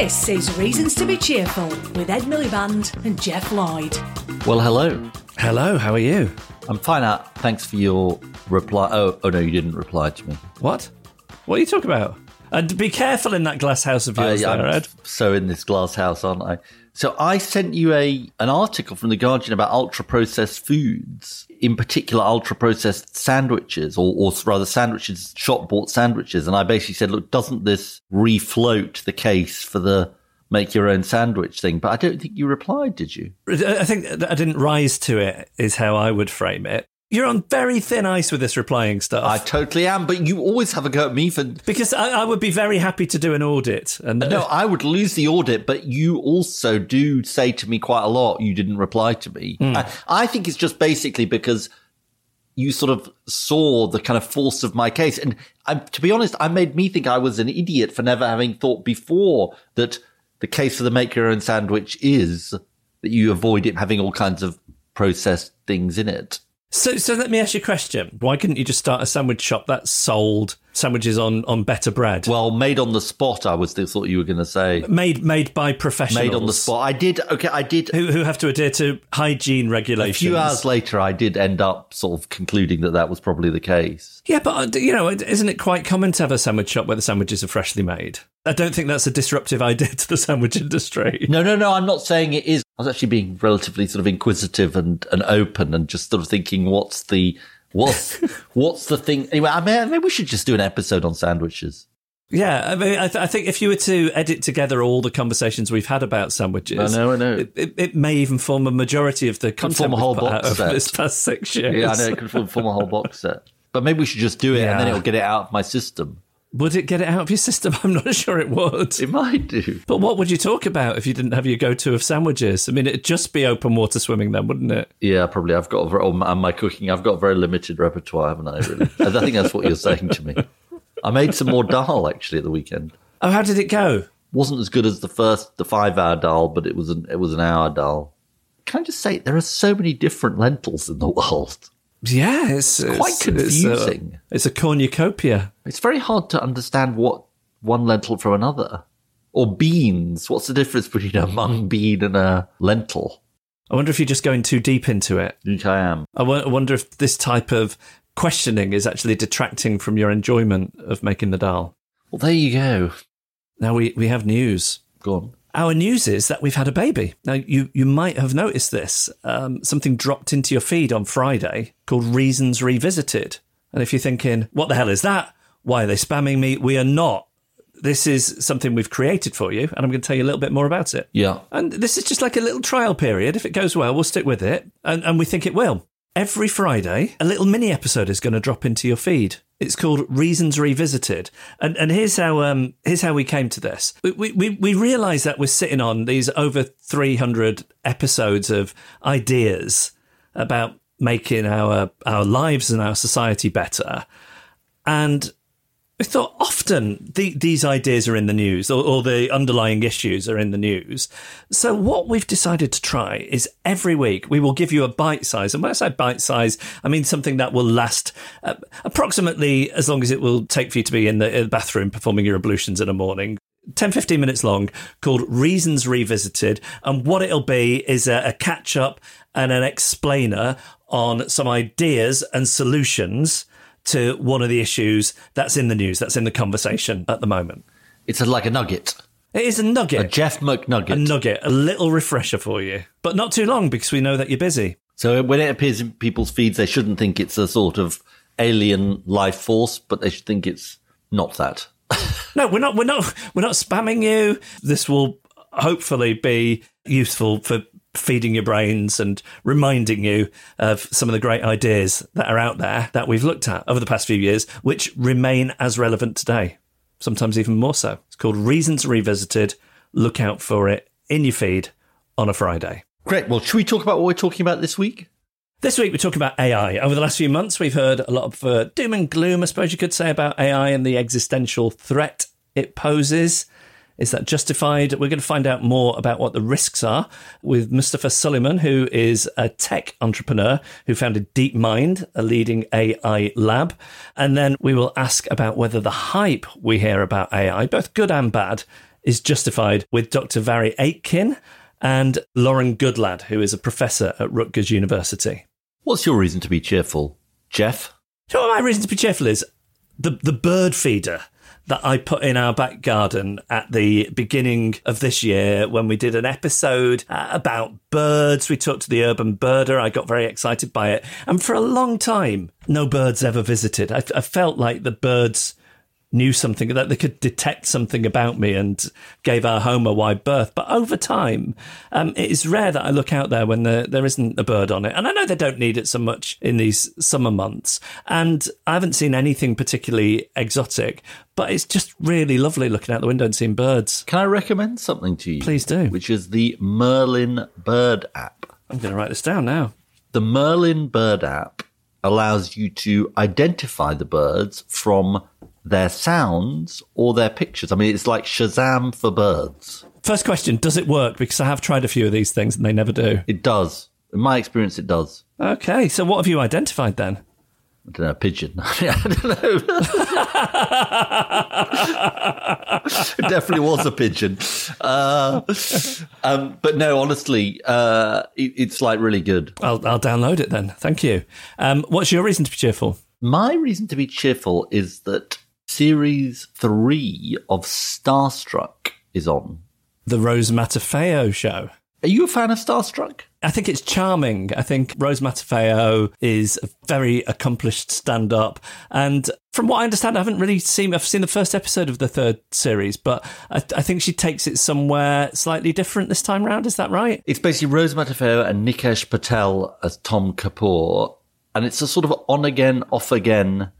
This is Reasons to Be Cheerful with Ed Miliband and Geoff Lloyd. Well, hello. Hello, how are you? I'm fine. Uh, thanks for your reply. Oh, oh no, you didn't reply to me. What? What are you talking about? And be careful in that glass house of yours, I, there, I'm Ed. so in this glass house, aren't I? So I sent you a an article from the Guardian about ultra processed foods, in particular ultra processed sandwiches, or, or rather sandwiches, shop bought sandwiches. And I basically said, look, doesn't this refloat the case for the make your own sandwich thing? But I don't think you replied, did you? I think I didn't rise to it, is how I would frame it. You're on very thin ice with this replying stuff. I totally am, but you always have a go at me for. because I, I would be very happy to do an audit. And No, I would lose the audit, but you also do say to me quite a lot, you didn't reply to me. Hmm. I, I think it's just basically because you sort of saw the kind of force of my case. And I, to be honest, I made me think I was an idiot for never having thought before that the case for the make your own sandwich is that you avoid it having all kinds of processed things in it. So, so let me ask you a question. Why couldn't you just start a sandwich shop that sold sandwiches on, on better bread? Well, made on the spot, I was thought you were going to say. made made by professionals. Made on the spot. I did. Okay, I did. Who, who have to adhere to hygiene regulations. A few hours later, I did end up sort of concluding that that was probably the case. Yeah, but uh, you know, isn't it quite common to have a sandwich shop where the sandwiches are freshly made? I don't think that's a disruptive idea to the sandwich industry. No, no, no. I'm not saying it is. I was actually being relatively sort of inquisitive and, and open and just sort of thinking, what's the what's what's the thing? Anyway, I mean, maybe we should just do an episode on sandwiches. Yeah, I mean, I, th- I think if you were to edit together all the conversations we've had about sandwiches, I know, I know. it, it, it may even form a majority of the content form a we've whole box set. this past six years. Yeah, I know it could form, form a whole box set. But maybe we should just do it and then it'll get it out of my system. Would it get it out of your system? I'm not sure it would. It might do. But what would you talk about if you didn't have your go-to of sandwiches? I mean, it'd just be open water swimming then, wouldn't it? Yeah, probably. I've got a very, on oh, my cooking. I've got a very limited repertoire, haven't I? Really, I think that's what you're saying to me. I made some more dal actually at the weekend. Oh, how did it go? wasn't as good as the first the five hour dal, but it was an it was an hour dal. Can I just say there are so many different lentils in the world? Yeah, it's, quite it's- uh, confusing. It's a, it's a cornucopia. It's very hard to understand what one lentil from another. Or beans. What's the difference between a mung bean and a lentil? I wonder if you're just going too deep into it. I think I am. I I wonder if this type of questioning is actually detracting from your enjoyment of making the dal. Well, there you go. Now we, we have news. Go on. Our news is that we've had a baby. Now, you, you might have noticed this. Um, something dropped into your feed on Friday called Reasons Revisited. And if you're thinking, what the hell is that? Why are they spamming me? We are not. This is something we've created for you, and I'm going to tell you a little bit more about it. Yeah. And this is just like a little trial period. If it goes well, we'll stick with it. And, and we think it will. Every Friday, a little mini episode is going to drop into your feed. It's called Reasons Revisited. And, and here's how, um, here's how we came to this. We, we, we realize that we're sitting on these over 300 episodes of ideas about making our, our lives and our society better. And Thought often the, these ideas are in the news or, or the underlying issues are in the news. So what we've decided to try is every week we will give you a bite size. And when I say bite size, I mean something that will last uh, approximately as long as it will take for you to be in the, in the bathroom performing your ablutions in the morning. 10, 15 minutes long called Reasons Revisited. And what it'll be is a, a catch up and an explainer on some ideas and solutions to one of the issues that's in the news, that's in the conversation at the moment. It's a, like a nugget, It is a nugget. a Geoff McNugget. a nugget, a little refresher for you, but not too long because we know that you're busy. so when it appears in people's feeds, they shouldn't think it's a sort of alien life force, but they should think it's not that. No, we're not. We're not. We're not spamming you. This will hopefully be useful for feeding your brains and reminding you of some of the great ideas that are out there that we've looked at over the past few years, which remain as relevant today. Sometimes even more so. It's called Reasons Revisited. Look out for it in your feed on a Friday. Great. Well, should we talk about what we're talking about this week? This week, we're talking about AI. Over the last few months, we've heard a lot of uh, doom and gloom, I suppose you could say, about AI and the existential threat it poses. Is that justified? We're going to find out more about what the risks are with Mustafa Suleyman, who is a tech entrepreneur who founded DeepMind, a leading AI lab. And then we will ask about whether the hype we hear about AI, both good and bad, is justified with Dr. Mhairi Aitken and Lauren Goodlad, who is a professor at Rutgers University. What's your reason to be cheerful, Geoff? So my reason to be cheerful is the the bird feeder that I put in our back garden at the beginning of this year when we did an episode uh, about birds. We talked to the urban birder. I got very excited by it. And for a long time, no birds ever visited. I, I felt like the birds knew something that they could detect something about me and gave our home a wide berth. But over time, um, it is rare that I look out there when there, there isn't a bird on it. And I know they don't need it so much in these summer months. And I haven't seen anything particularly exotic, but it's just really lovely looking out the window and seeing birds. Can I recommend something to you? Please do. Which is the Merlin Bird app. I'm going to write this down now. The Merlin Bird app allows you to identify the birds from their sounds or their pictures. I mean, it's like Shazam for birds. First question Does it work? Because I have tried a few of these things and they never do. It does. In my experience, it does. Okay, so what have you identified then? I don't know, a pigeon. I don't know. it definitely was a pigeon. Uh, um, but no, honestly, uh, it, it's like really good. I'll, I'll download it then. Thank you. Um, what's your reason to be cheerful? My reason to be cheerful is that series three of Starstruck is on. The Rose Matafeo show. Are you a fan of Starstruck? I think it's charming. I think Rose Matafeo is a very accomplished stand up. And from what I understand, I haven't really seen, I've seen the first episode of the third series, but I, I think she takes it somewhere slightly different this time round. Is that right? It's basically Rose Matafeo and Nikesh Patel as Tom Kapoor. And it's a sort of on again, off again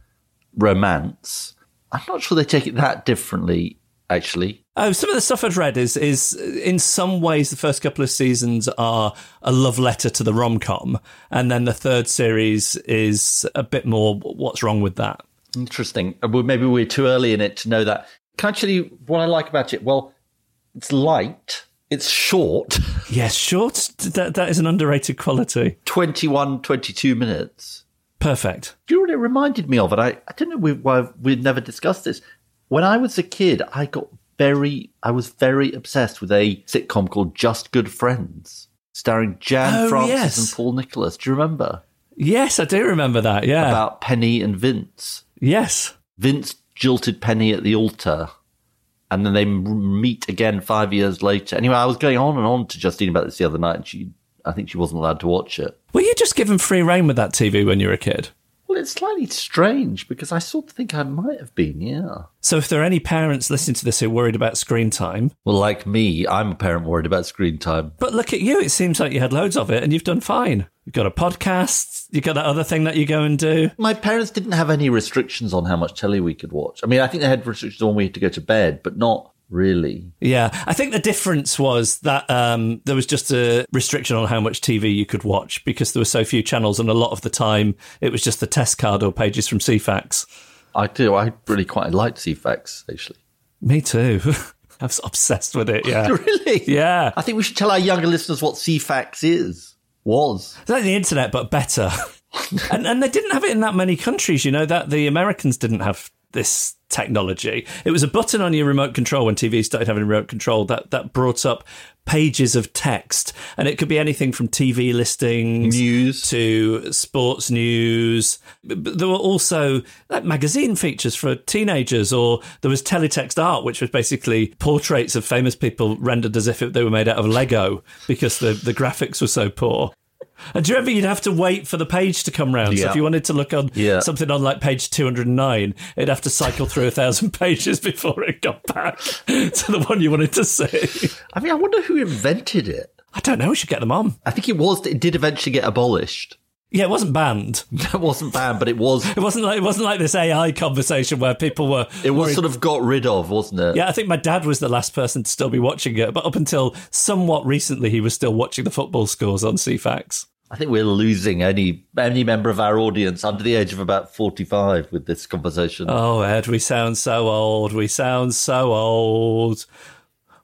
romance. I'm not sure they take it that differently, actually. Oh, some of the stuff I've read is is in some ways the first couple of seasons are a love letter to the rom com, and then the third series is a bit more what's wrong with that. Interesting. Uh, Well, maybe we're too early in it to know that. Actually, what I like about it, well, it's light, it's short, Yes, short. That that is an underrated quality. 21, 22 minutes. Perfect. Do you know what it reminded me of? And I, I don't know why we've never discussed this. When I was a kid, I got very, I was very obsessed with a sitcom called Just Good Friends, starring Jan Oh, Francis yes. and Paul Nicholas. Do you remember? Yes, I do remember that. Yeah. About Penny and Vince. yes. Vince jilted Penny at the altar, and then they meet again five years later. Anyway, I was going on and on to Justine about this the other night, and she, I think she wasn't allowed to watch it. Were you just given free reign with that TV when you were a kid? Well, it's slightly strange because I sort of think I might have been, yeah. So, if there are any parents listening to this who are worried about screen time, Well, like me, I'm a parent worried about screen time. but look at you, it seems like you had loads of it and you've done fine. You've got a podcast, you've got that other thing that you go and do. My parents didn't have any restrictions on how much telly we could watch. I mean, I think they had restrictions on when we had to go to bed, but not really. Yeah, I think the difference was that um, there was just a restriction on how much TV you could watch because there were so few channels, and a lot of the time it was just the test card or pages from Ceefax. I do. I really quite liked Ceefax, actually. Me too. I was obsessed with it. Yeah, Really? yeah. I think we should tell our younger listeners what Ceefax is. Was. It's like the internet, but better. and and they didn't have it in that many countries. You know that the Americans didn't have this technology. It was a button on your remote control when TV started having remote control that, that brought up pages of text. And it could be anything from TV listings News. to sports news. But there were also like magazine features for teenagers, or there was teletext art, which was basically portraits of famous people rendered as if they were made out of Lego because the, the graphics were so poor. And do you remember you'd have to wait for the page to come round? So if you wanted to look on Yeah. something on like page 209, it'd have to cycle through a thousand pages before it got back to the one you wanted to see. I mean, I wonder who invented it. I don't know. We should get them on. I think it was. It did eventually get abolished. Yeah, it wasn't banned. It wasn't banned, but it was. It wasn't like it wasn't like this AI conversation where people were. It was worried- sort of got rid of, wasn't it? Yeah, I think my dad was the last person to still be watching it, but up until somewhat recently, he was still watching the football scores on Ceefax. I think we're losing any any member of our audience under the age of about forty five with this conversation. Oh, Ed, we sound so old. We sound so old.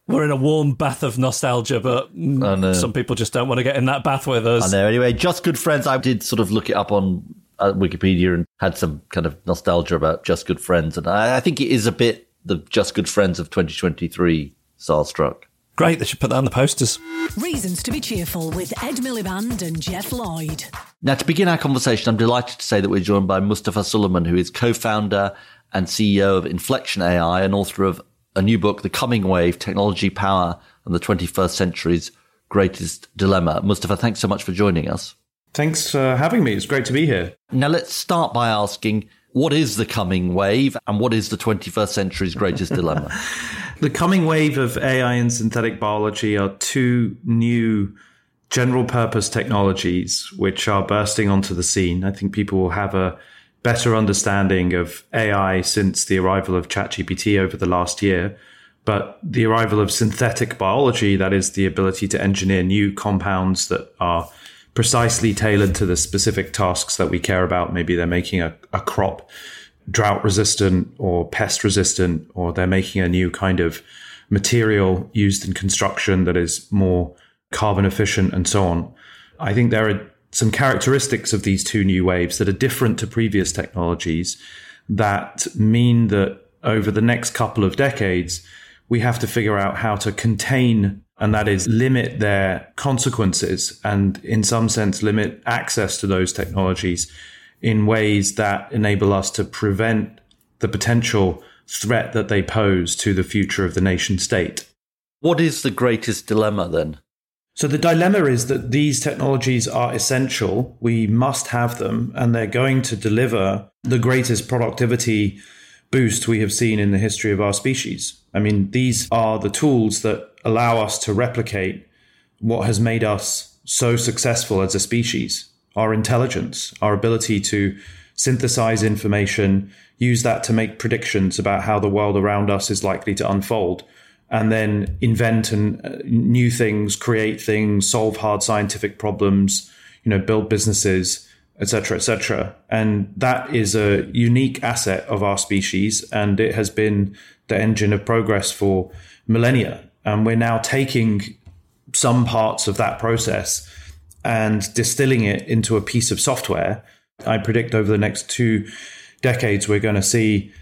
We're in a warm bath of nostalgia, but mm, some people just don't want to get in that bath with us. I know. Anyway, just good friends. I did sort of look it up on uh, Wikipedia and had some kind of nostalgia about Just Good Friends, and I, I think it is a bit the Just Good Friends of 2023. Starstruck. Great, they should put that on the posters. Reasons to be cheerful with Ed Miliband and Geoff Lloyd. Now, to begin our conversation, I'm delighted to say that we're joined by Mustafa Suleyman, who is co-founder and CEO of Inflection AI and author of a new book, The Coming Wave: Technology, Power, and the 21st Century's Greatest Dilemma. Mustafa, thanks so much for joining us. Thanks for having me. It's great to be here. Now, let's start by asking what is the coming wave and what is the 21st century's greatest dilemma? The coming wave of AI and synthetic biology are two new general purpose technologies which are bursting onto the scene. I think people will have a better understanding of AI since the arrival of ChatGPT over the last year. But the arrival of synthetic biology, that is the ability to engineer new compounds that are precisely tailored to the specific tasks that we care about. Maybe they're making a, a crop drought resistant or pest resistant, or they're making a new kind of material used in construction that is more carbon efficient and so on. I think there are some characteristics of these two new waves that are different to previous technologies that mean that over the next couple of decades, we have to figure out how to contain and that is limit their consequences and in some sense limit access to those technologies in ways that enable us to prevent the potential threat that they pose to the future of the nation state. what is the greatest dilemma then? So the dilemma is that these technologies are essential. We must have them, and they're going to deliver the greatest productivity boost we have seen in the history of our species. I mean, these are the tools that allow us to replicate what has made us so successful as a species our intelligence, our ability to synthesize information, use that to make predictions about how the world around us is likely to unfold, and then invent and uh, new things, create things, solve hard scientific problems, you know, build businesses, etc., etc. And that is a unique asset of our species, and it has been the engine of progress for millennia. And we're now taking some parts of that process and distilling it into a piece of software. I predict over the next two decades, we're going to see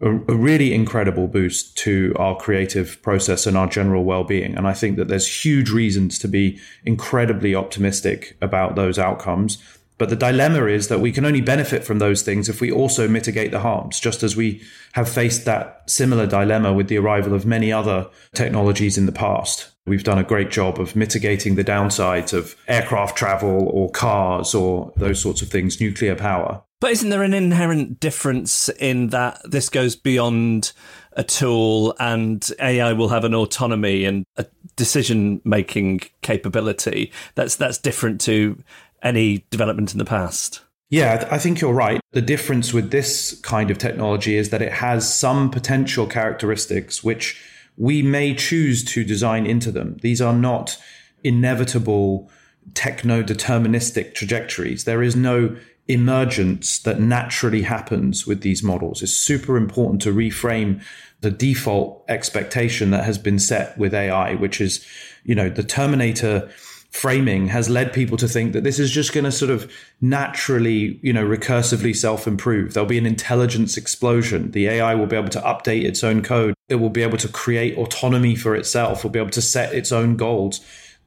a, a really incredible boost to our creative process and our general well-being. And I think that there's huge reasons to be incredibly optimistic about those outcomes. But the dilemma is that we can only benefit from those things if we also mitigate the harms, just as we have faced that similar dilemma with the arrival of many other technologies in the past. We've done a great job of mitigating the downsides of aircraft travel or cars or those sorts of things, nuclear power. But isn't there an inherent difference in that this goes beyond a tool and AI will have an autonomy and a decision making capability that's that's different to any development in the past? Yeah, I I think you're right. The difference with this kind of technology is that it has some potential characteristics which we may choose to design into them. These are not inevitable techno deterministic trajectories. There is no emergence that naturally happens with these models. It's super important to reframe the default expectation that has been set with AI, which is, you know, the Terminator framing has led people to think that this is just going to sort of naturally, you know, recursively self improve. There'll be an intelligence explosion. The AI will be able to update its own code. It will be able to create autonomy for itself, will be able to set its own goals.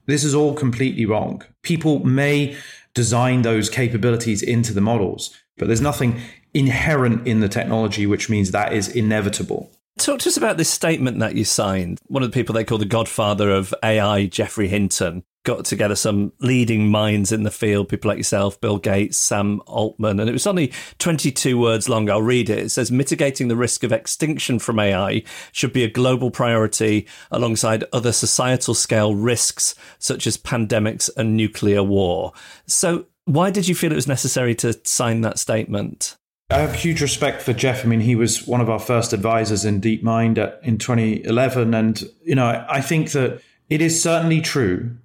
This is all completely wrong. People may design those capabilities into the models, but there's nothing inherent in the technology which means that is inevitable. Talk to us about this statement that you signed. One of the people they call the godfather of AI, Geoffrey Hinton, got together some leading minds in the field, people like yourself, Bill Gates, Sam Altman, and it was only 22 words long. I'll read it. It says mitigating the risk of extinction from AI should be a global priority alongside other societal scale risks such as pandemics and nuclear war. So, why did you feel it was necessary to sign that statement? I have huge respect for Geoff. I mean, he was one of our first advisors in DeepMind at, in 2011. And, you know, I think that it is certainly true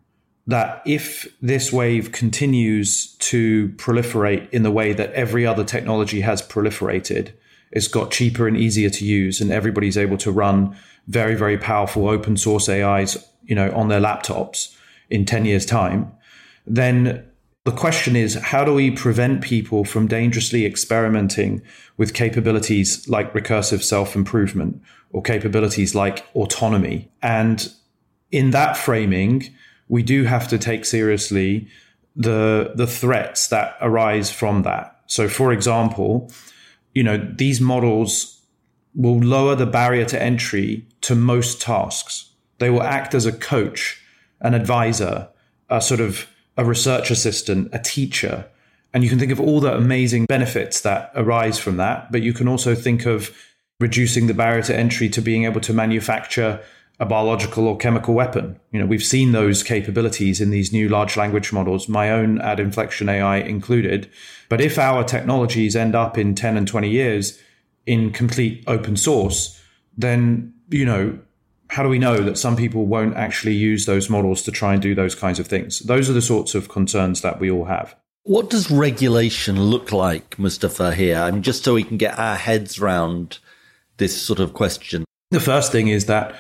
that if this wave continues to proliferate in the way that every other technology has proliferated, it's got cheaper and easier to use, and everybody's able to run very, very powerful open source AIs, you know, on their laptops in 10 years' time, then the question is how do we prevent people from dangerously experimenting with capabilities like recursive self improvement or capabilities like autonomy? And in that framing, we do have to take seriously the the threats that arise from that. So, for example, you know these models will lower the barrier to entry to most tasks. They will act as a coach, an advisor, a sort of a research assistant, a teacher. And you can think of all the amazing benefits that arise from that. But you can also think of reducing the barrier to entry to being able to manufacture a biological or chemical weapon. You know, we've seen those capabilities in these new large language models, my own ad inflection AI included. But if our technologies end up in 10 and 20 years in complete open source, then, you know, how do we know that some people won't actually use those models to try and do those kinds of things? Those are the sorts of concerns that we all have. What does regulation look like, Mustafa, here? I mean, just so we can get our heads round this sort of question. The first thing is that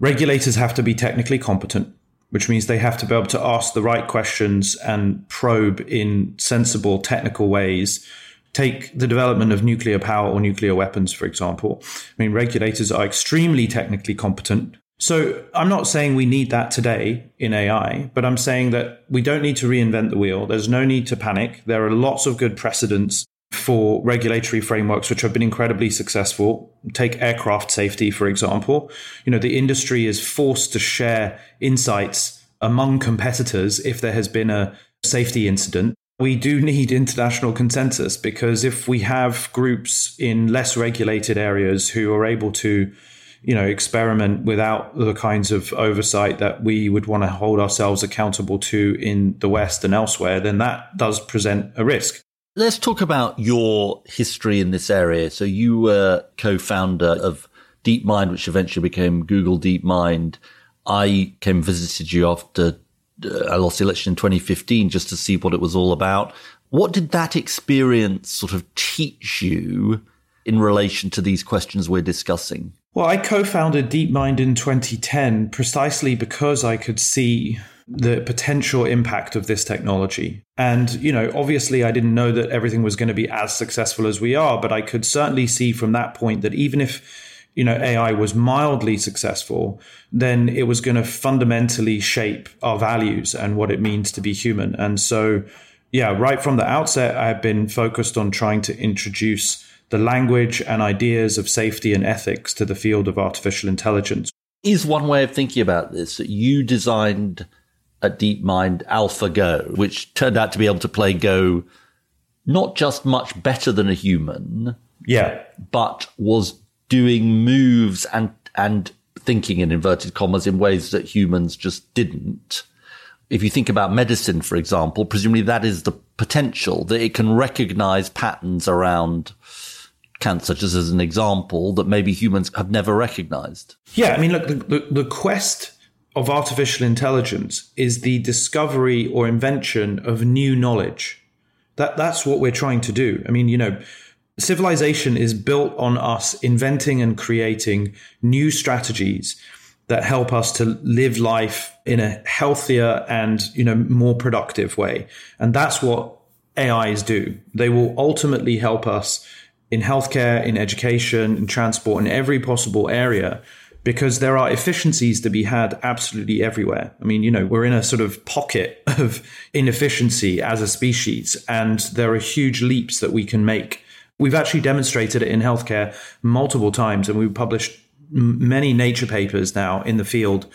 regulators have to be technically competent, which means they have to be able to ask the right questions and probe in sensible technical ways. Take the development of nuclear power or nuclear weapons, for example. I mean, regulators are extremely technically competent. So I'm not saying we need that today in AI, but I'm saying that we don't need to reinvent the wheel. There's no need to panic. There are lots of good precedents for regulatory frameworks which have been incredibly successful. Take aircraft safety, for example. You know, the industry is forced to share insights among competitors if there has been a safety incident. We do need international consensus because if we have groups in less regulated areas who are able to you know experiment without the kinds of oversight that we would want to hold ourselves accountable to in the west and elsewhere then that does present a risk Let's talk about your history in this area. So you were co-founder of DeepMind, which eventually became Google DeepMind. I came and visited you after uh, I lost the election in 2015 just to see what it was all about. What did that experience sort of teach you in relation to these questions we're discussing? Well, I co founded DeepMind in 2010 precisely because I could see the potential impact of this technology. And, you know, obviously I didn't know that everything was going to be as successful as we are, but I could certainly see from that point that even if, you know, AI was mildly successful, then it was going to fundamentally shape our values and what it means to be human. And so, yeah, right from the outset, I've been focused on trying to introduce the language and ideas of safety and ethics to the field of artificial intelligence. Is one way of thinking about this that you designed at DeepMind AlphaGo, which turned out to be able to play Go not just much better than a human, yeah, but was doing moves and and thinking in inverted commas in ways that humans just didn't. If you think about medicine, for example, presumably that is the potential that it can recognize patterns around cancer, just as an example, that maybe humans have never recognized. Yeah, I mean, look, the, the, the quest of artificial intelligence is the discovery or invention of new knowledge. That, that's what we're trying to do. I mean, you know, civilization is built on us inventing and creating new strategies that help us to live life in a healthier and you know more productive way and that's what ais do they will ultimately help us in healthcare in education in transport in every possible area because there are efficiencies to be had absolutely everywhere. I mean, you know, we're in a sort of pocket of inefficiency as a species, and there are huge leaps that we can make. We've actually demonstrated it in healthcare multiple times, and we've published many nature papers now in the field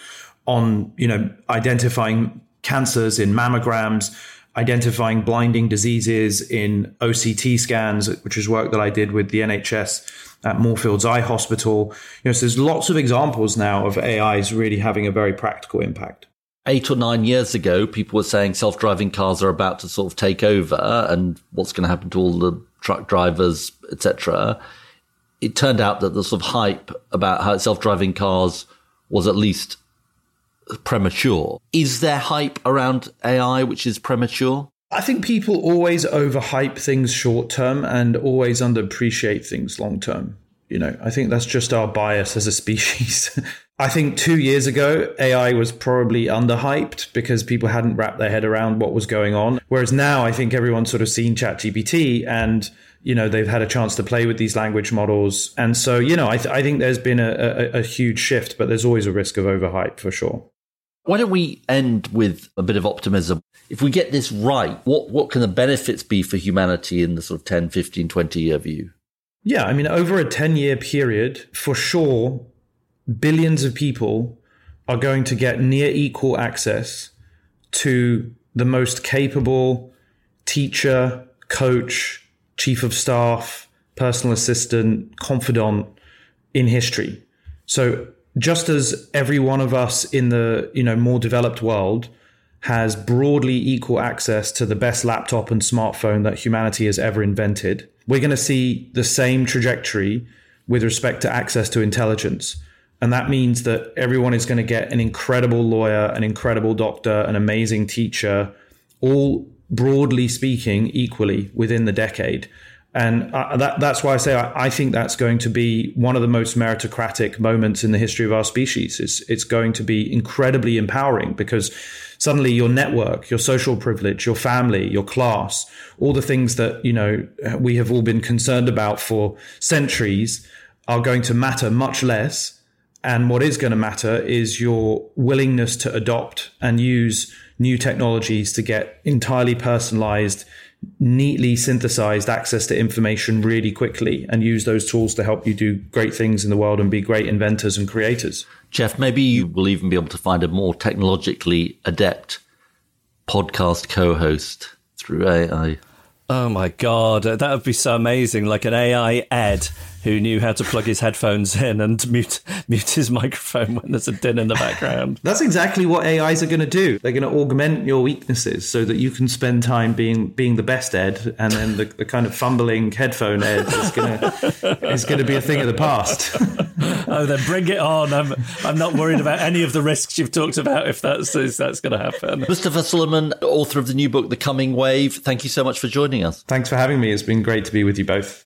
on, you know, identifying cancers in mammograms, identifying blinding diseases in OCT scans, which is work that I did with the NHS at Moorfields Eye Hospital. You know, so there's lots of examples now of AIs really having a very practical impact. Eight or nine years ago, people were saying self-driving cars are about to sort of take over, and what's going to happen to all the truck drivers, etc. It turned out that the sort of hype about how self-driving cars was at least premature. Is there hype around AI which is premature? I think people always overhype things short term and always underappreciate things long term. You know, I think that's just our bias as a species. I think two years ago, AI was probably underhyped because people hadn't wrapped their head around what was going on. Whereas now, I think everyone's sort of seen ChatGPT and you know they've had a chance to play with these language models, and so you know I, th- I think there's been a, a, a huge shift, but there's always a risk of overhype for sure. Why don't we end with a bit of optimism? If we get this right, what, what can the benefits be for humanity in the sort of 10, 15, 20 year view? Yeah, I mean, over a 10 year period, for sure, billions of people are going to get near equal access to the most capable teacher, coach, chief of staff, personal assistant, confidant in history. So just as every one of us in the you know more developed world has broadly equal access to the best laptop and smartphone that humanity has ever invented. We're going to see the same trajectory with respect to access to intelligence. And that means that everyone is going to get an incredible lawyer an incredible doctor an amazing teacher all broadly speaking equally within the decade. And uh, that, that's why I say I, I, think that's going to be one of the most meritocratic moments in the history of our species. It's, it's going to be incredibly empowering because suddenly your network, your social privilege, your family, your class, all the things that, you know, we have all been concerned about for centuries are going to matter much less. And what is going to matter is your willingness to adopt and use new technologies to get entirely personalized neatly synthesized access to information really quickly and use those tools to help you do great things in the world and be great inventors and creators. Geoff, maybe you will even be able to find a more technologically adept podcast co host through AI. Oh my God, that would be so amazing. Like an AI Ed who knew how to plug his headphones in and mute mute his microphone when there's a din in the background. That's exactly what AIs are going to do. They're going to augment your weaknesses so that you can spend time being being the best Ed, and then the, the kind of fumbling headphone Ed is going to is going to be a thing of the past. oh, then bring it on. I'm I'm not worried about any of the risks you've talked about if that's if that's going to happen. Mustafa Suleyman, author of the new book, The Coming Wave. Thank you so much for joining us. Thanks for having me. It's been great to be with you both.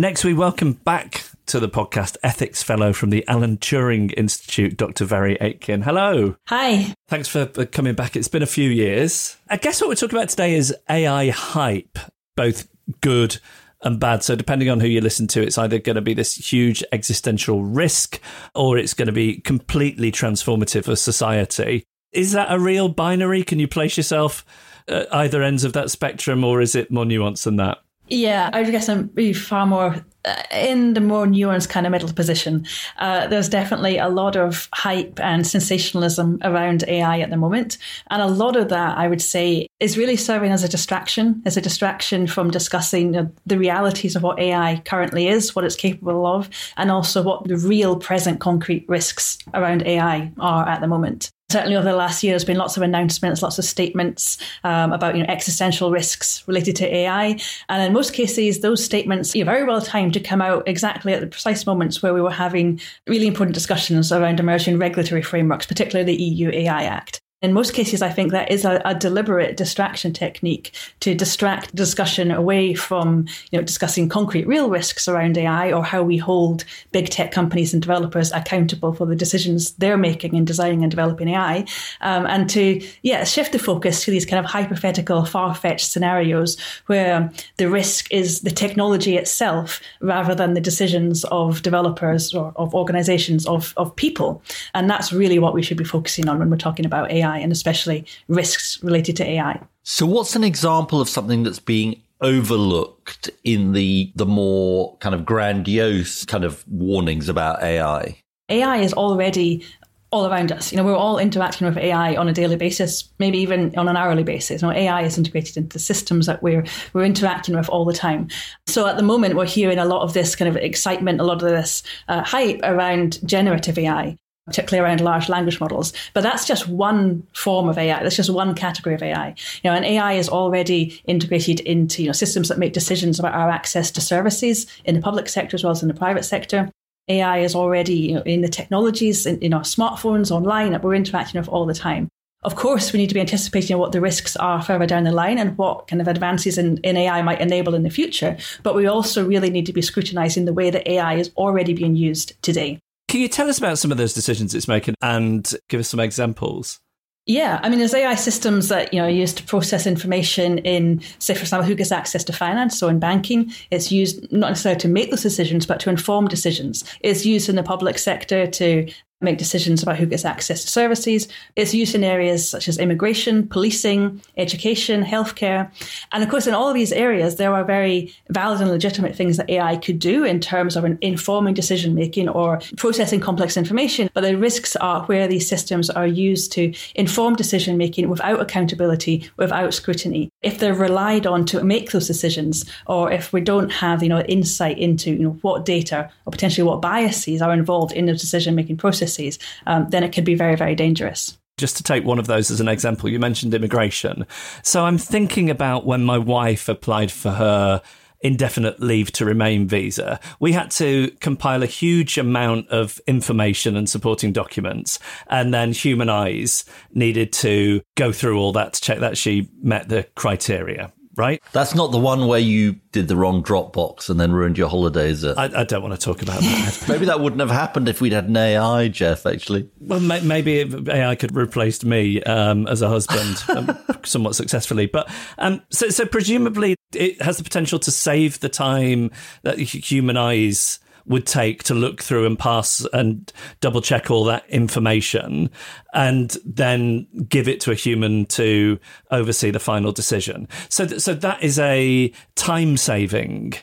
Next, we welcome back to the podcast ethics fellow from the Alan Turing Institute, Dr. Mhairi Aitken. Hello. Hi. Thanks for coming back. It's been a few years. I guess what we're talking about today is AI hype, both good and bad. So, depending on who you listen to, it's either going to be this huge existential risk or it's going to be completely transformative for society. Is that a real binary? Can you place yourself at either ends of that spectrum, or is it more nuanced than that? Yeah, I guess I'm far more uh, in the more nuanced kind of middle position. Uh, there's definitely a lot of hype and sensationalism around AI at the moment. And a lot of that, I would say, is really serving as a distraction, as a distraction from discussing the realities of what AI currently is, what it's capable of, and also what the real present concrete risks around AI are at the moment certainly over the last year, there's been lots of announcements, lots of statements um, about you know existential risks related to AI, and in most cases, those statements are very well timed to come out exactly at the precise moments where we were having really important discussions around emerging regulatory frameworks, particularly the EU AI Act. In most cases, I think that is a, a, deliberate distraction technique to distract discussion away from you know, discussing concrete real risks around AI or how we hold big tech companies and developers accountable for the decisions they're making in designing and developing AI, um, and to yeah shift the focus to these kind of hypothetical, far-fetched scenarios where the risk is the technology itself rather than the decisions of developers or of organizations of, of people, and that's really what we should be focusing on when we're talking about AI. AI and especially risks related to AI. So, what's an example of something that's being overlooked in the the more kind of grandiose kind of warnings about AI? AI is already all around us. You know, we're all interacting with AI on a daily basis, maybe even on an hourly basis. You know, AI is integrated into systems that we're we're interacting with all the time. So at the moment, we're hearing a lot of this kind of excitement, a lot of this uh, hype around generative AI particularly around large language models. But that's just one form of AI. That's just one category of AI. You know, and AI is already integrated into you know, systems that make decisions about our access to services in the public sector as well as in the private sector. AI is already you know, in the technologies, in, in our smartphones, online that we're interacting with all the time. Of course, we need to be anticipating what the risks are further down the line and what kind of advances in, in AI might enable in the future. But we also really need to be scrutinizing the way that AI is already being used today. Can you tell us about some of those decisions it's making and give us some examples? Yeah, I mean, there's AI systems that you know are used to process information in, say, for example, who gets access to finance. So in banking, it's used not necessarily to make those decisions, but to inform decisions. It's used in the public sector to make decisions about who gets access to services. It's used in areas such as immigration, policing, education, healthcare. And of course, in all of these areas, there are very valid and legitimate things that AI could do in terms of informing decision making or processing complex information. But the risks are where these systems are used to inform decision making without accountability, without scrutiny. If they're relied on to make those decisions, or if we don't have, you know, insight into, you know, what data or potentially what biases are involved in the decision making process policies, um, then it could be very, very dangerous just to take one of those as an example, you mentioned immigration. So I'm thinking about when my wife applied for her indefinite leave to remain visa, we had to compile a huge amount of information and supporting documents. And then Human Eyes needed to go through all that to check that she met the criteria right? That's not the one where you did the wrong Dropbox and then ruined your holidays. I, I, don't want to talk about that. maybe that wouldn't have happened if we'd had an AI, Geoff, actually. Well, may, maybe AI could have replaced me um, as a husband um, somewhat successfully. But um, so, so presumably it has the potential to save the time that Human Eyes would take to look through and pass and double check all that information and then give it to a human to oversee the final decision. So, th- so that is a time saving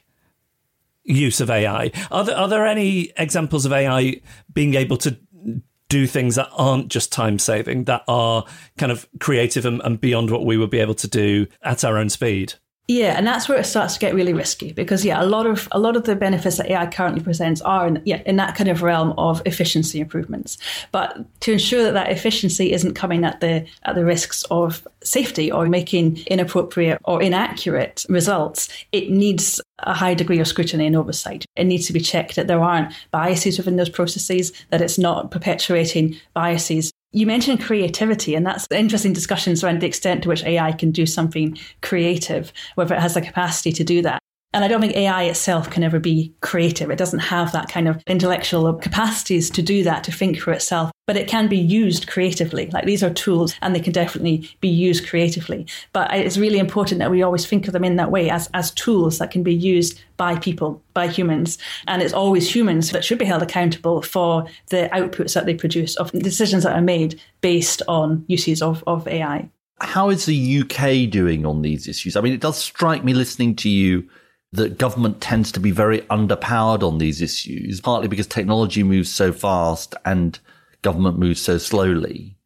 use of AI. Are there, are there any examples of AI being able to do things that aren't just time saving, that are kind of creative and, and beyond what we would be able to do at our own speed? Yeah, and that's where it starts to get really risky because yeah, a lot of a lot of the benefits that AI currently presents are in, yeah in that kind of realm of efficiency improvements. But to ensure that that efficiency isn't coming at the at the risks of safety or making inappropriate or inaccurate results, it needs a high degree of scrutiny and oversight. It needs to be checked that there aren't biases within those processes, that it's not perpetuating biases you mentioned creativity, and that's interesting discussions around the extent to which AI can do something creative, whether it has the capacity to do that. And I don't think AI itself can ever be creative. It doesn't have that kind of intellectual capacities to do that, to think for itself, but it can be used creatively. Like these are tools and they can definitely be used creatively. But it's really important that we always think of them in that way as, as tools that can be used by people, by humans. And it's always humans that should be held accountable for the outputs that they produce, of decisions that are made based on uses of, of AI. How is the UK doing on these issues? I mean, it does strike me listening to you that government tends to be very underpowered on these issues, partly because technology moves so fast and government moves so slowly.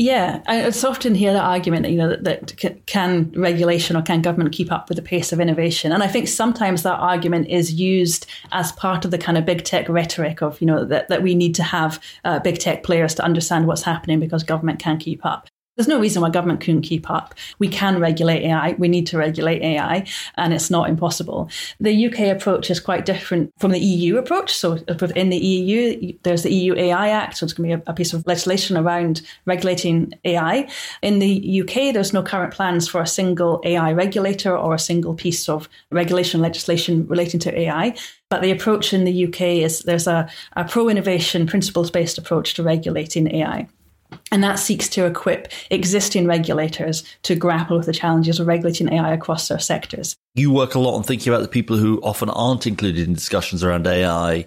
Yeah, I often hear that argument that you know that, that, can regulation or can government keep up with the pace of innovation, and I think sometimes that argument is used as part of the kind of big tech rhetoric of you know that, that we need to have uh, big tech players to understand what's happening because government can't keep up. There's no reason why government couldn't keep up. We can regulate AI. We need to regulate AI, and it's not impossible. The UK approach is quite different from the EU approach. So within the EU, there's the EU AI Act, so it's going to be a, piece of legislation around regulating AI. In the UK, there's no current plans for a single AI regulator or a single piece of regulation legislation relating to AI. But the approach in the UK is there's a, a pro innovation, principles based approach to regulating AI. And that seeks to equip existing regulators to grapple with the challenges of regulating AI across their sectors. You work a lot on thinking about the people who often aren't included in discussions around AI,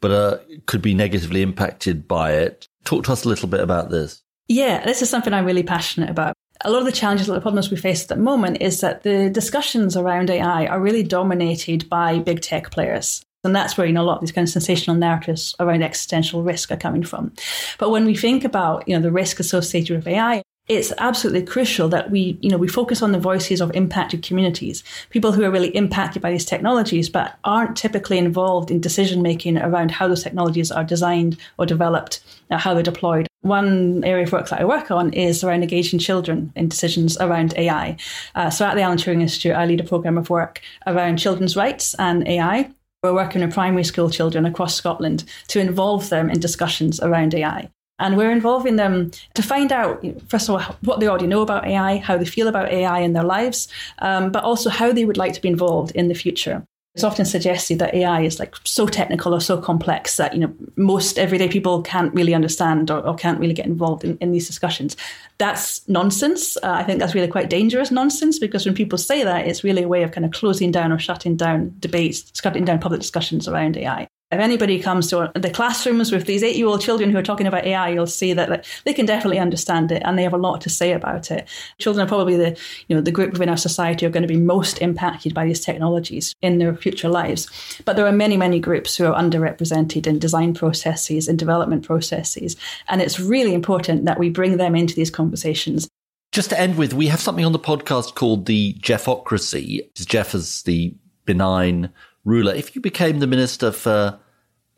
but uh, could be negatively impacted by it. Talk to us a little bit about this. Yeah, this is something I'm really passionate about. A lot of the challenges, a lot of the problems we face at the moment is that the discussions around AI are really dominated by big tech players. And that's where, you know, a lot of these kind of sensational narratives around existential risk are coming from. But when we think about, you know, the risk associated with AI, it's absolutely crucial that we, you know, we focus on the voices of impacted communities, people who are really impacted by these technologies, but aren't typically involved in decision making around how those technologies are designed or developed, uh, how they're deployed. One area of work that I work on is around engaging children in decisions around AI. Uh, so at the Alan Turing Institute, I lead a program of work around children's rights and AI. We're working with primary school children across Scotland to involve them in discussions around AI. And we're involving them to find out, first of all, what they already know about AI, how they feel about AI in their lives, um, but also how they would like to be involved in the future. It's often suggested that AI is like so technical or so complex that you know most everyday people can't really understand or, or can't really get involved in, in these discussions. That's nonsense. Uh, I think that's really quite dangerous nonsense because when people say that, it's really a way of kind of closing down or shutting down debates, shutting down public discussions around AI if anybody comes to the classrooms with these eight year old children who are talking about AI, you'll see that they can definitely understand it and they have a lot to say about it. Children are probably the, you know, the group within our society who are going to be most impacted by these technologies in their future lives. But there are many, many groups who are underrepresented in design processes and development processes. And it's really important that we bring them into these conversations. Just to end with, we have something on the podcast called the Geoffocracy. Geoff is the benign ruler. If you became the minister for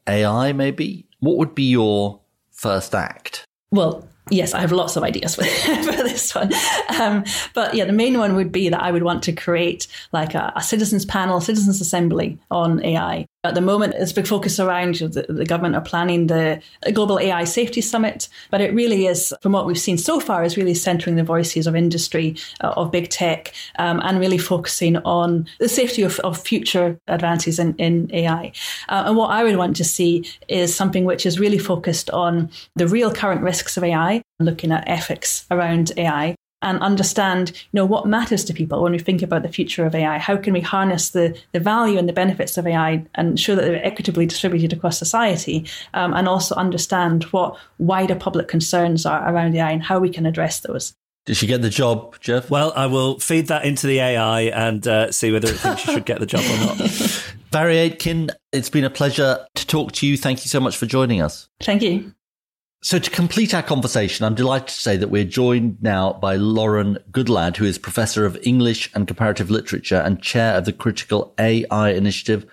AI, maybe, what would be your first act? Well, yes, I have lots of ideas for, for this one. Um, but yeah, the main one would be that I would want to create like a, a citizens panel, citizens assembly on AI. At the moment, it's a big focus around the, the, government are planning the Global AI Safety Summit, but it really is, from what we've seen so far, is really centering the voices of industry, uh, of big tech, um, and really focusing on the safety of, of future advances in, in AI. Uh, and what I would want to see is something which is really focused on the real current risks of AI, looking at ethics around AI, and understand you know what matters to people when we think about the future of AI. How can we harness the the value and the benefits of AI and ensure that they're equitably distributed across society, um, and also understand what wider public concerns are around AI and how we can address those. Did she get the job, Geoff? Well, I will feed that into the AI and uh, see whether it thinks she should get the job or not. Mhairi Aitken, it's been a pleasure to talk to you. Thank you so much for joining us. Thank you. So, to complete our conversation, I'm delighted to say that we're joined now by Lauren Goodlad, who is Professor of English and Comparative Literature and Chair of the Critical AI Initiative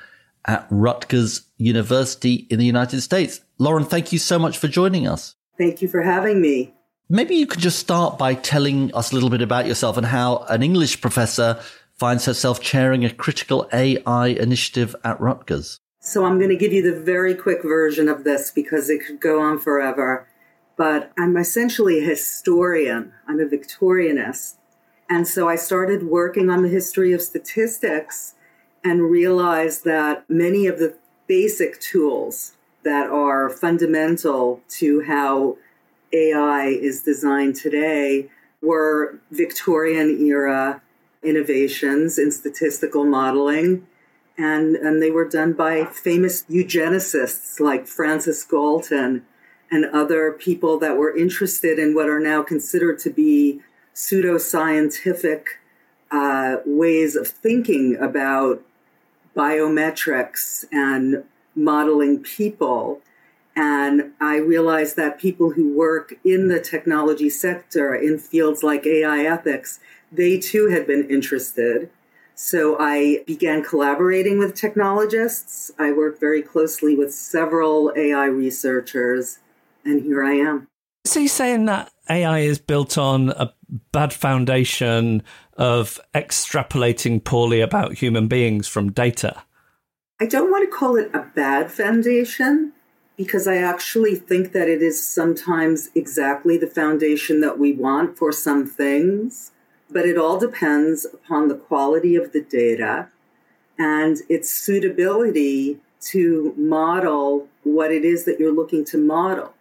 at Rutgers University in the United States. Lauren, thank you so much for joining us. Thank you for having me. Maybe you could just start by telling us a little bit about yourself and how an English professor finds herself chairing a critical AI initiative at Rutgers. So I'm going to give you the very quick version of this because it could go on forever. But I'm essentially a historian. I'm a Victorianist. And so I started working on the history of statistics and realized that many of the basic tools that are fundamental to how AI is designed today were Victorian era innovations in statistical modeling. And, and they were done by famous eugenicists like Francis Galton and other people that were interested in what are now considered to be pseudoscientific uh, ways of thinking about biometrics and modeling people. And I realized that people who work in the technology sector in fields like AI ethics, they too had been interested. So I began collaborating with technologists. I worked very closely with several AI researchers, and here I am. So you're saying that AI is built on a bad foundation of extrapolating poorly about human beings from data? I don't want to call it a bad foundation because I actually think that it is sometimes exactly the foundation that we want for some things, but it all depends upon the quality of the data and its suitability to model what it is that you're looking to model.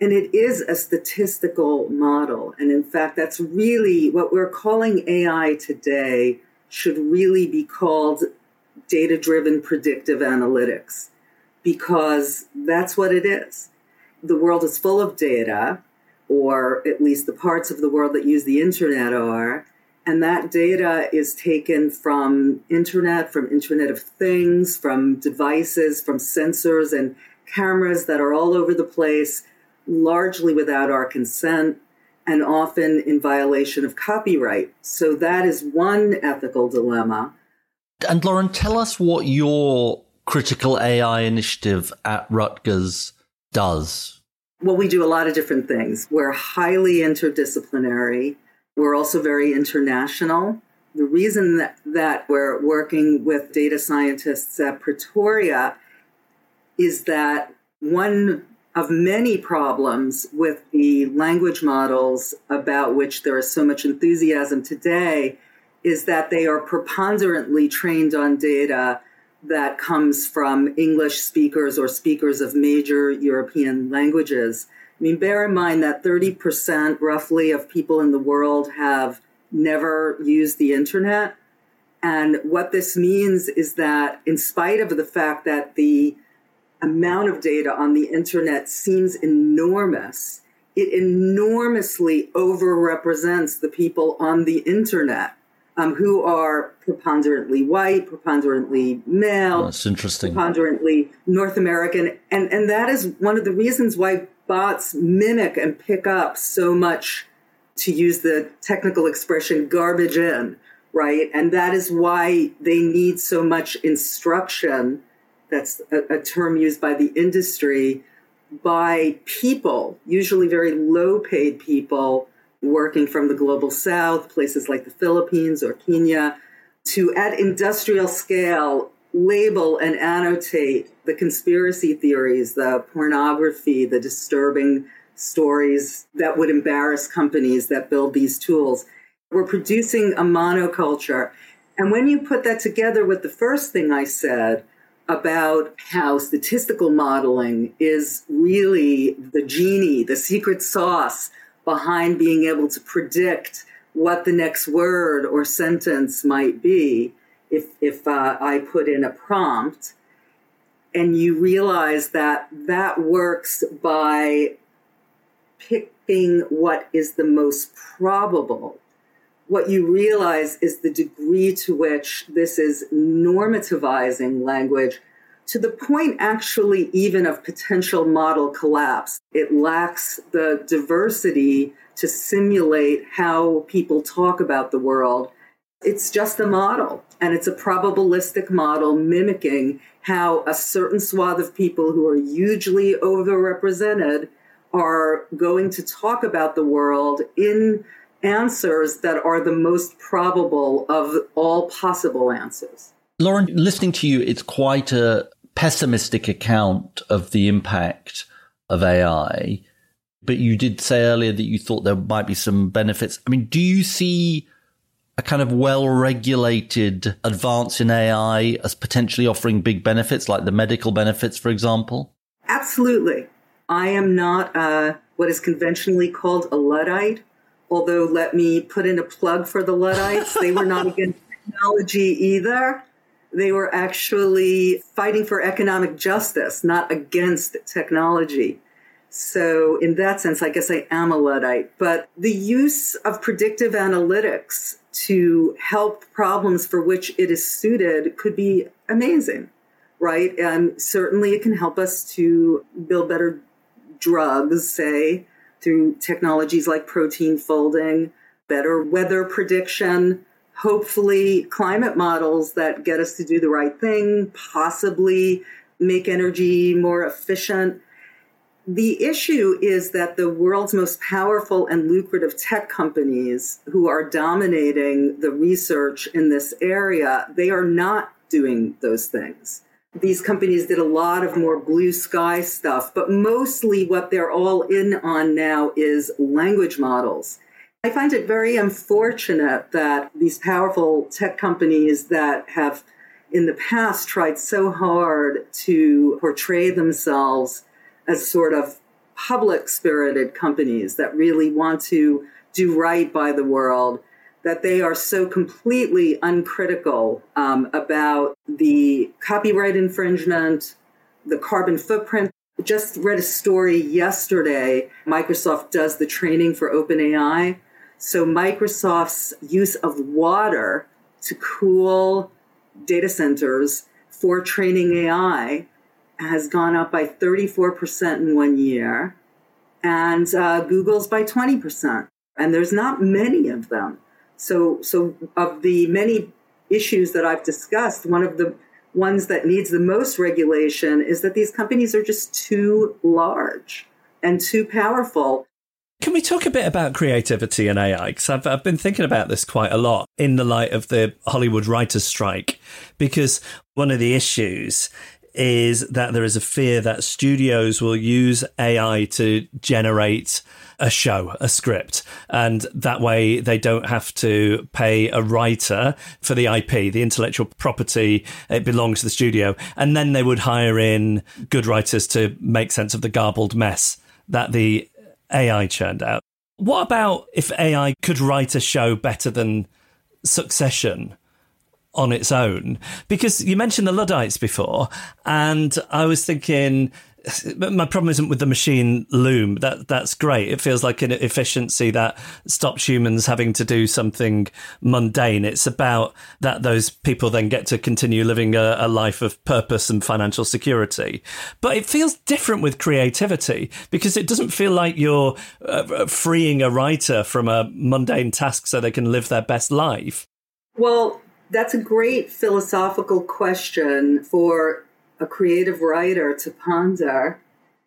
And it is a statistical model. And in fact, that's really what we're calling AI today should really be called data driven predictive analytics because that's what it is. The world is full of data, or at least the parts of the world that use the internet are. And that data is taken from internet, from Internet of Things, from devices, from sensors and cameras that are all over the place, largely without our consent and often in violation of copyright. So that is one ethical dilemma. And Lauren, tell us what your critical AI initiative at Rutgers does? Well, we do a lot of different things. We're highly interdisciplinary. We're also very international. The reason that, that we're working with data scientists at Pretoria is that one of many problems with the language models about which there is so much enthusiasm today is that they are preponderantly trained on data that comes from English speakers or speakers of major European languages. I mean, bear in mind that 30% roughly of people in the world have never used the internet. And what this means is that, in spite of the fact that the amount of data on the internet seems enormous, it enormously overrepresents the people on the internet um, who are preponderantly white, preponderantly male. That's interesting. Preponderantly North American. And, and that is one of the reasons why bots mimic and pick up so much, to use the technical expression, garbage in, right? And that is why they need so much instruction. That's a, a term used by the industry by people, usually very low paid people working from the global south, places like the Philippines or Kenya, to at industrial scale label and annotate the conspiracy theories, the pornography, the disturbing stories that would embarrass companies that build these tools. We're producing a monoculture. And when you put that together with the first thing I said about how statistical modeling is really the genie, the secret sauce behind being able to predict what the next word or sentence might be if, if uh, I put in a prompt. And you realize that that works by picking what is the most probable. What you realize is the degree to which this is normativizing language to the point actually even of potential model collapse. It lacks the diversity to simulate how people talk about the world. It's just a model, and it's a probabilistic model mimicking how a certain swath of people who are hugely overrepresented are going to talk about the world in answers that are the most probable of all possible answers. Lauren, listening to you, it's quite a pessimistic account of the impact of AI. But you did say earlier that you thought there might be some benefits. I mean, do you see a kind of well regulated advance in AI as potentially offering big benefits, like the medical benefits, for example? Absolutely. I am not uh, what is conventionally called a Luddite, although let me put in a plug for the Luddites. they were not against technology either. They were actually fighting for economic justice, not against technology. So, in that sense, I guess I am a Luddite. But the use of predictive analytics to help problems for which it is suited could be amazing, right? And certainly it can help us to build better drugs, say, through technologies like protein folding, better weather prediction, hopefully climate models that get us to do the right thing, possibly make energy more efficient. The issue is that the world's most powerful and lucrative tech companies who are dominating the research in this area, they are not doing those things these companies did a lot of more blue sky stuff, but mostly what they're all in on now is language models. I find it very unfortunate that these powerful tech companies that have in the past tried so hard to portray themselves as sort of public spirited companies that really want to do right by the world that they are so completely uncritical um, about the copyright infringement, the carbon footprint. Just read a story yesterday. Microsoft does the training for OpenAI. So Microsoft's use of water to cool data centers for training AI has gone up by 34% in one year, and uh, Google's by 20%. And there's not many of them. So, so of the many issues that I've discussed, one of the ones that needs the most regulation is that these companies are just too large and too powerful. Can we talk a bit about creativity and AI? Because I've, I've been thinking about this quite a lot in the light of the Hollywood writers' strike. Because one of the issues is that there is a fear that studios will use AI to generate a show, a script, and that way they don't have to pay a writer for the IP, the intellectual property. It belongs to the studio, and then they would hire in good writers to make sense of the garbled mess that the AI churned out. What about if AI could write a show better than Succession? On its own? Because you mentioned the Luddites before, and I was thinking. My problem isn't with the machine loom. That that's great. It feels like an efficiency that stops humans having to do something mundane. It's about that those people then get to continue living a, a life of purpose and financial security. But it feels different with creativity because it doesn't feel like you're uh, freeing a writer from a mundane task so they can live their best life. Well, that's a great philosophical question for a creative writer to ponder.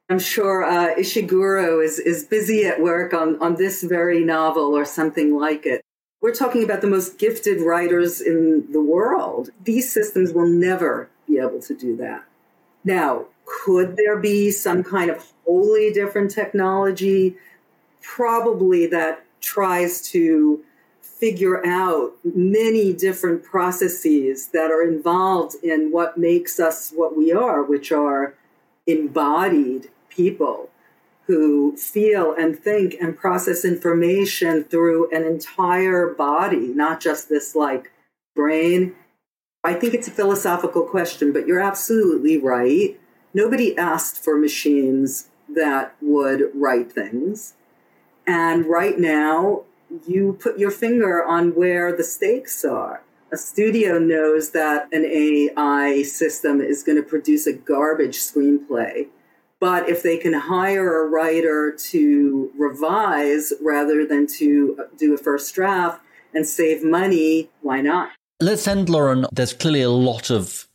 I'm sure uh, Ishiguro is, is busy at work on, on this very novel or something like it. We're talking about the most gifted writers in the world. These systems will never be able to do that. Now, could there be some kind of wholly different technology? Probably that tries to figure out many different processes that are involved in what makes us what we are, which are embodied people who feel and think and process information through an entire body, not just this like brain. I think it's a philosophical question, but you're absolutely right. Nobody asked for machines that would write things. And right now, you put your finger on where the stakes are. A studio knows that an AI system is going to produce a garbage screenplay. But if they can hire a writer to revise rather than to uh, do a first draft and save money, why not? Let's end, Lauren. There's clearly a lot of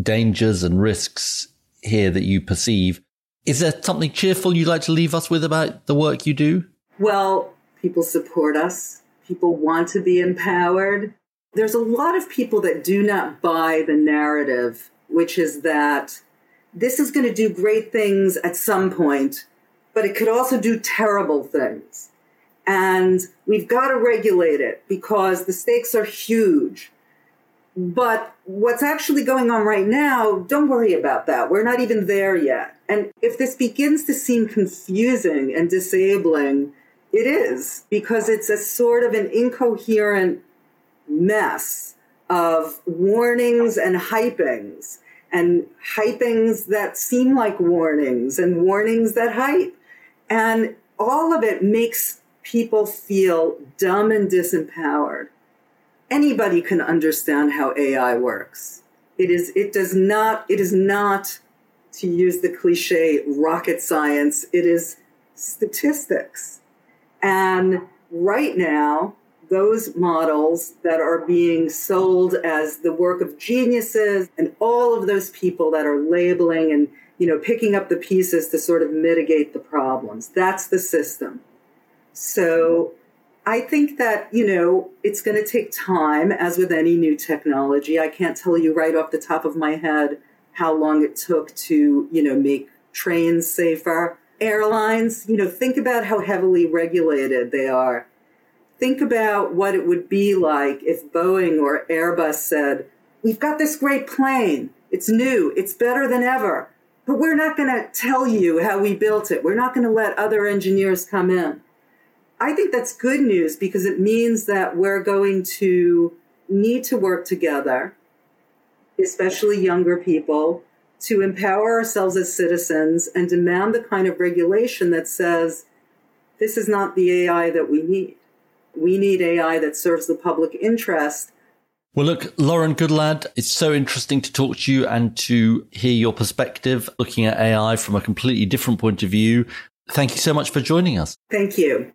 dangers and risks here that you perceive. Is there something cheerful you'd like to leave us with about the work you do? Well, people support us, people want to be empowered. There's a lot of people that do not buy the narrative, which is that this is going to do great things at some point, but it could also do terrible things. And we've got to regulate it because the stakes are huge. But what's actually going on right now, don't worry about that. We're not even there yet. And if this begins to seem confusing and disabling, it is because it's a sort of an incoherent mess of warnings and hypings and hypings that seem like warnings and warnings that hype. And all of it makes people feel dumb and disempowered anybody can understand how AI works. It is it does not it is not to use the cliche rocket science. It is statistics. And right now, those models that are being sold as the work of geniuses and all of those people that are labeling and you know picking up the pieces to sort of mitigate the problems that's the system so I think that, you know, it's going to take time, as with any new technology. I can't tell you right off the top of my head how long it took to, you know, make trains safer. Airlines, you know, think about how heavily regulated they are. Think about what it would be like if Boeing or Airbus said, We've got this great plane. It's new. It's better than ever. But we're not going to tell you how we built it. We're not going to let other engineers come in. I think that's good news because it means that we're going to need to work together, especially younger people, to empower ourselves as citizens and demand the kind of regulation that says this is not the AI that we need. We need AI that serves the public interest. Well, look, Lauren Goodlad, it's so interesting to talk to you and to hear your perspective looking at AI from a completely different point of view. Thank you so much for joining us. Thank you.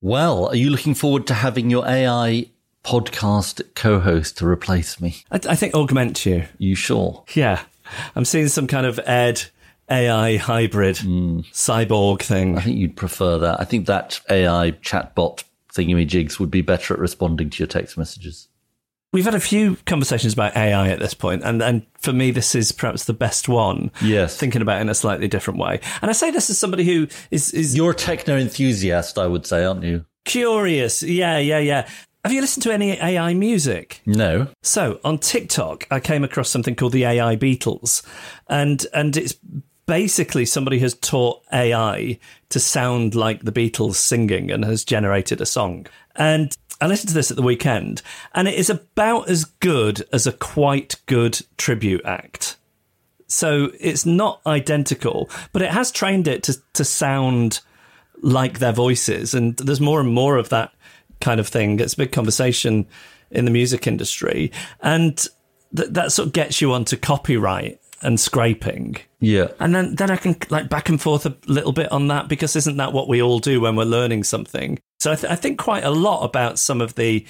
Well, are you looking forward to having your AI podcast co-host to replace me? I, I think augment you. You sure? Yeah, I'm seeing some kind of Ed AI hybrid mm. cyborg thing. I think you'd prefer that. I think that AI chatbot thingy jigs would be better at responding to your text messages. We've had a few conversations about AI at this point, and, and for me, this is perhaps the best one. Yes. Thinking about it in a slightly different way. And I say this as somebody who is. is You're a techno enthusiast, I would say, aren't you? Curious. Yeah, yeah, yeah. Have you listened to any AI music? No. So on TikTok, I came across something called the AI Beatles, and and it's basically somebody has taught AI to sound like the Beatles singing and has generated a song. And I listened to this at the weekend, and it is about as good as a quite good tribute act. So it's not identical, but it has trained it to, to sound like their voices. And there's more and more of that kind of thing. It's a big conversation in the music industry. And th- that sort of gets you onto copyright and scraping. Yeah. And then, then I can like back and forth a little bit on that because isn't that what we all do when we're learning something? So I, th- I think quite a lot about some of the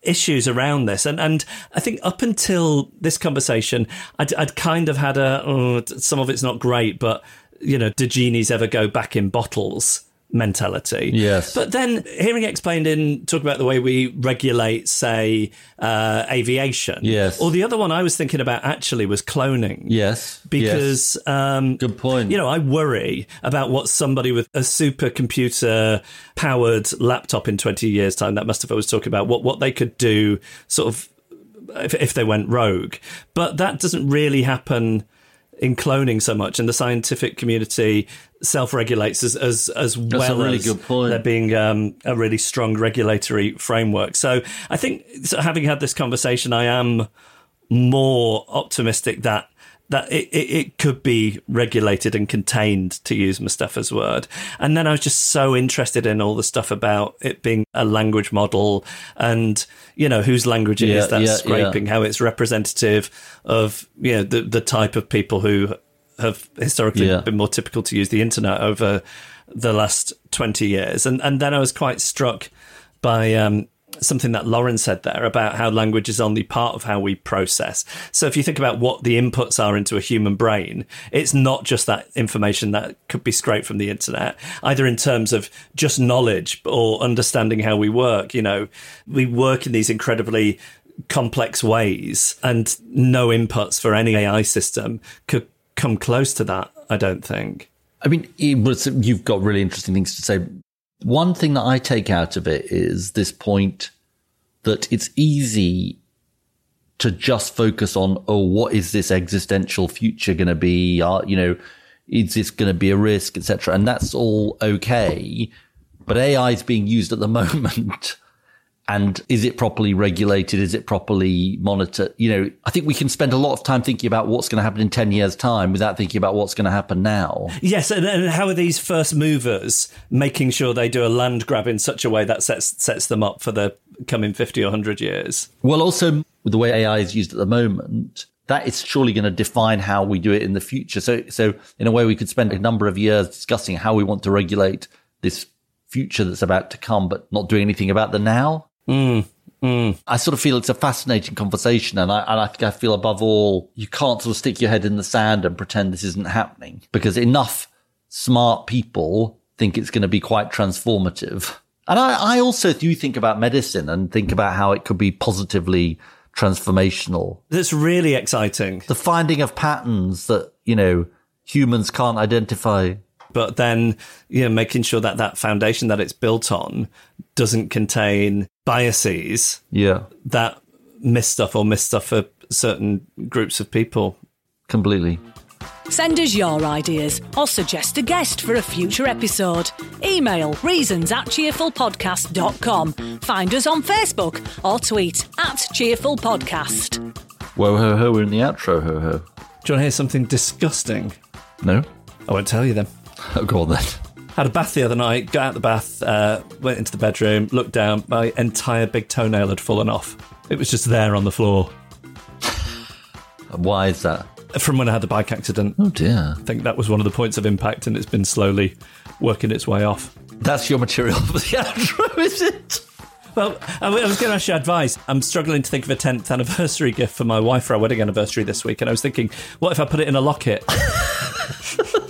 issues around this. And and I think up until this conversation, I'd, I'd kind of had a, oh, some of it's not great, but, you know, do genies ever go back in bottles? Mentality. Yes. But then hearing it explained in talk about the way we regulate, say, uh, aviation. Yes. Or the other one I was thinking about actually was cloning. Yes. Because yes. Um, good point. You know, I worry about what somebody with a supercomputer powered laptop in twenty years' time. That must have I was talking about what what they could do, sort of, if, if they went rogue. But that doesn't really happen in cloning so much, and the scientific community self-regulates as as, as well really as there being um, a really strong regulatory framework. So I think so having had this conversation, I am more optimistic that that it, it, it could be regulated and contained, to use Mustafa's word. And then I was just so interested in all the stuff about it being a language model and, you know, whose language it Yeah, is that's yeah, scraping, how it's representative of, you know, the, the type of people who have historically Yeah. been more typical to use the internet over the last 20 years. And, and then I was quite struck by um, something that Lauren said there about how language is only part of how we process. So if you think about what the inputs are into a human brain, it's not just that information that could be scraped from the internet, either in terms of just knowledge or understanding how we work. You know, we work in these incredibly complex ways and no inputs for any AI system could come close to that, I don't think. I mean, you've got really interesting things to say. One thing that I take out of it is this point that it's easy to just focus on, oh, what is this existential future going to be? Are, you know, is this going to be a risk, etc. And that's all okay. But AI is being used at the moment. And is it properly regulated? Is it properly monitored? You know, I think we can spend a lot of time thinking about what's going to happen in 10 years' time without thinking about what's going to happen now. Yes, and, and how are these first movers making sure they do a land grab in such a way that sets sets them up for the coming 50 or 100 years? Well, also with the way AI is used at the moment, that is surely going to define how we do it in the future. So, so in a way, we could spend a number of years discussing how we want to regulate this future that's about to come, but not doing anything about the now. Mm, mm. I sort of feel it's a fascinating conversation, and I, and I think I feel above all, you can't sort of stick your head in the sand and pretend this isn't happening because enough smart people think it's going to be quite transformative. And I, I also do think about medicine and think about how it could be positively transformational. That's really exciting. The finding of patterns that, you know, humans can't identify. But then, you know, making sure that that foundation that it's built on doesn't contain biases Yeah, that miss stuff or miss stuff for certain groups of people. completely. Send us your ideas or suggest a guest for a future episode. Email reasons at cheerfulpodcast.com. Find us on Facebook or tweet at cheerful podcast. Whoa, ho, ho, we're in the outro, ho, ho. Do you want to hear something disgusting? No? I won't tell you then. Oh, go on then. Had a bath the other night, got out the bath, uh, went into the bedroom, looked down, my entire big toenail had fallen off. It was just there on the floor Why is that? from when I had the bike accident. Oh, dear. I think that was one of the points of impact, and it's been slowly working its way off. That's your material for the outro, is it? Well, I was going to ask you advice. I'm struggling to think of a 10th anniversary gift for my wife for our wedding anniversary this week, and I was thinking, what if I put it in a locket?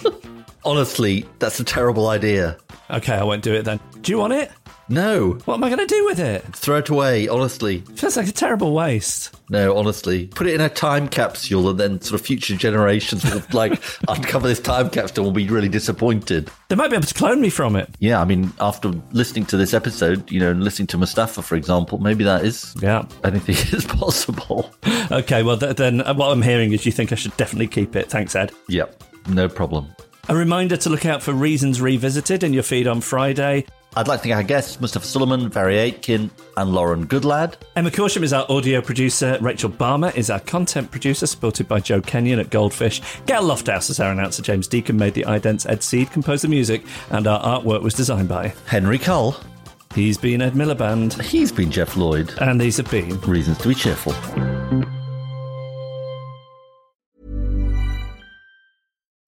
Honestly, that's a terrible idea. okay, I won't do it then. Do you want it? No, What am I going to do with it? throw it away, honestly. Feels like a terrible waste. No, honestly. Put it in a time capsule and then sort of future generations will like uncover this time capsule and will be really disappointed. They might be able to clone me from it. Yeah, I mean, after listening to this episode, you know, and listening to Mustafa, for example, maybe that is Yeah. anything is possible. Okay, well, th- then uh, what I'm hearing is you think I should definitely keep it. Thanks, Ed. Yep, no problem. A reminder to look out for Reasons Revisited in your feed on Friday. I'd like to thank our guests, Mustafa Suleyman, Mhairi Aitken, and Lauren Goodlad. Emma Corsham is our audio producer. Rachel Barmer is our content producer, supported by Joe Kenyon at Goldfish. Gail Lofthouse is our announcer. James Deacon made the idents. Ed Seed composed the music, and our artwork was designed by. Henry Cull. He's been Ed Miliband, He's been Geoff Lloyd. and these have been. Reasons to be cheerful.